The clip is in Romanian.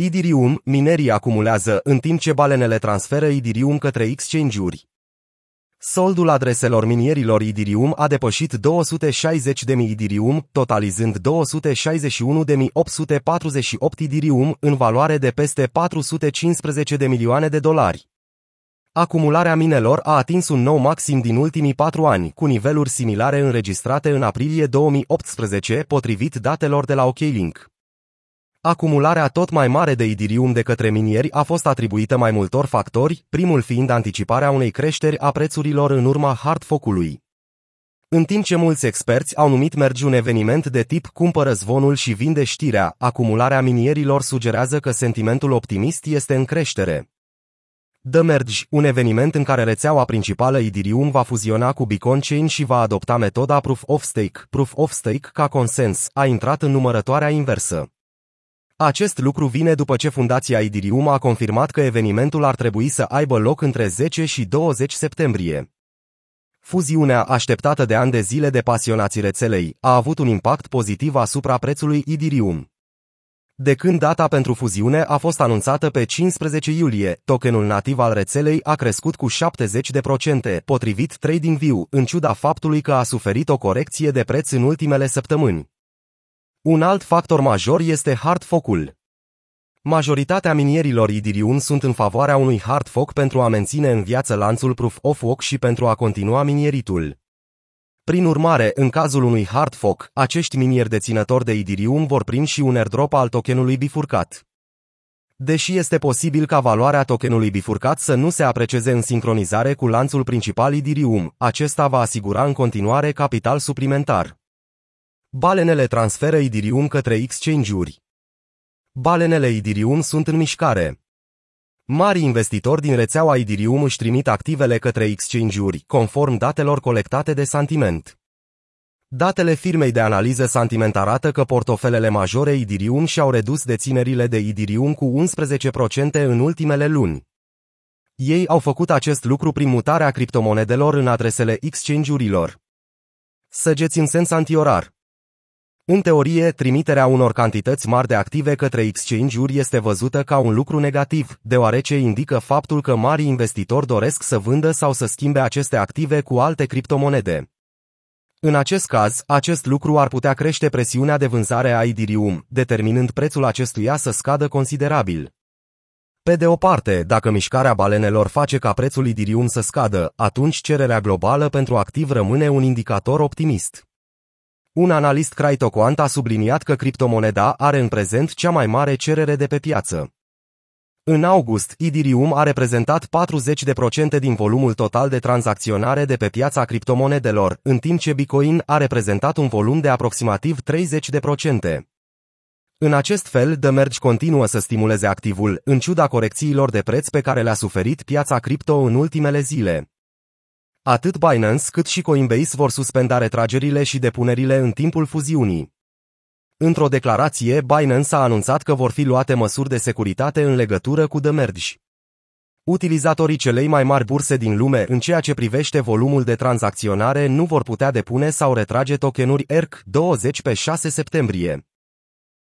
Idirium, minerii acumulează, în timp ce balenele transferă Idirium către exchange-uri. Soldul adreselor minierilor Idirium a depășit 260.000 Idirium, totalizând 261.848 Idirium în valoare de peste 415 de milioane de dolari. Acumularea minelor a atins un nou maxim din ultimii patru ani, cu niveluri similare înregistrate în aprilie 2018, potrivit datelor de la OKLink. Acumularea tot mai mare de idirium de către minieri a fost atribuită mai multor factori, primul fiind anticiparea unei creșteri a prețurilor în urma hard focului. În timp ce mulți experți au numit mergi un eveniment de tip cumpără zvonul și vinde știrea, acumularea minierilor sugerează că sentimentul optimist este în creștere. The Merge, un eveniment în care rețeaua principală Idirium va fuziona cu Beacon Chain și va adopta metoda Proof of Stake, Proof of Stake ca consens, a intrat în numărătoarea inversă. Acest lucru vine după ce fundația Idirium a confirmat că evenimentul ar trebui să aibă loc între 10 și 20 septembrie. Fuziunea, așteptată de ani de zile de pasionații rețelei, a avut un impact pozitiv asupra prețului Idirium. De când data pentru fuziune a fost anunțată pe 15 iulie, tokenul nativ al rețelei a crescut cu 70%, potrivit TradingView, în ciuda faptului că a suferit o corecție de preț în ultimele săptămâni. Un alt factor major este hard focul. Majoritatea minierilor Idirium sunt în favoarea unui hard foc pentru a menține în viață lanțul Proof of Work și pentru a continua minieritul. Prin urmare, în cazul unui hard fork, acești minieri deținători de Idirium vor primi și un airdrop al tokenului bifurcat. Deși este posibil ca valoarea tokenului bifurcat să nu se aprecieze în sincronizare cu lanțul principal Idirium, acesta va asigura în continuare capital suplimentar. Balenele transferă Idirium către exchange-uri. Balenele Idirium sunt în mișcare. Mari investitori din rețeaua Idirium își trimit activele către exchange-uri, conform datelor colectate de Santiment. Datele firmei de analiză Santiment arată că portofelele majore Idirium și-au redus deținerile de Idirium cu 11% în ultimele luni. Ei au făcut acest lucru prin mutarea criptomonedelor în adresele exchange-urilor. Săgeți în sens antiorar. În teorie, trimiterea unor cantități mari de active către exchange-uri este văzută ca un lucru negativ, deoarece indică faptul că mari investitori doresc să vândă sau să schimbe aceste active cu alte criptomonede. În acest caz, acest lucru ar putea crește presiunea de vânzare a Idirium, determinând prețul acestuia să scadă considerabil. Pe de o parte, dacă mișcarea balenelor face ca prețul Idirium să scadă, atunci cererea globală pentru activ rămâne un indicator optimist. Un analist Cryptoquant a subliniat că criptomoneda are în prezent cea mai mare cerere de pe piață. În august, Idirium a reprezentat 40% din volumul total de tranzacționare de pe piața criptomonedelor, în timp ce Bitcoin a reprezentat un volum de aproximativ 30%. În acest fel, The Merge continuă să stimuleze activul, în ciuda corecțiilor de preț pe care le-a suferit piața cripto în ultimele zile. Atât Binance cât și Coinbase vor suspenda retragerile și depunerile în timpul fuziunii. Într-o declarație, Binance a anunțat că vor fi luate măsuri de securitate în legătură cu The Merge. Utilizatorii celei mai mari burse din lume în ceea ce privește volumul de tranzacționare nu vor putea depune sau retrage tokenuri ERC20 pe 6 septembrie.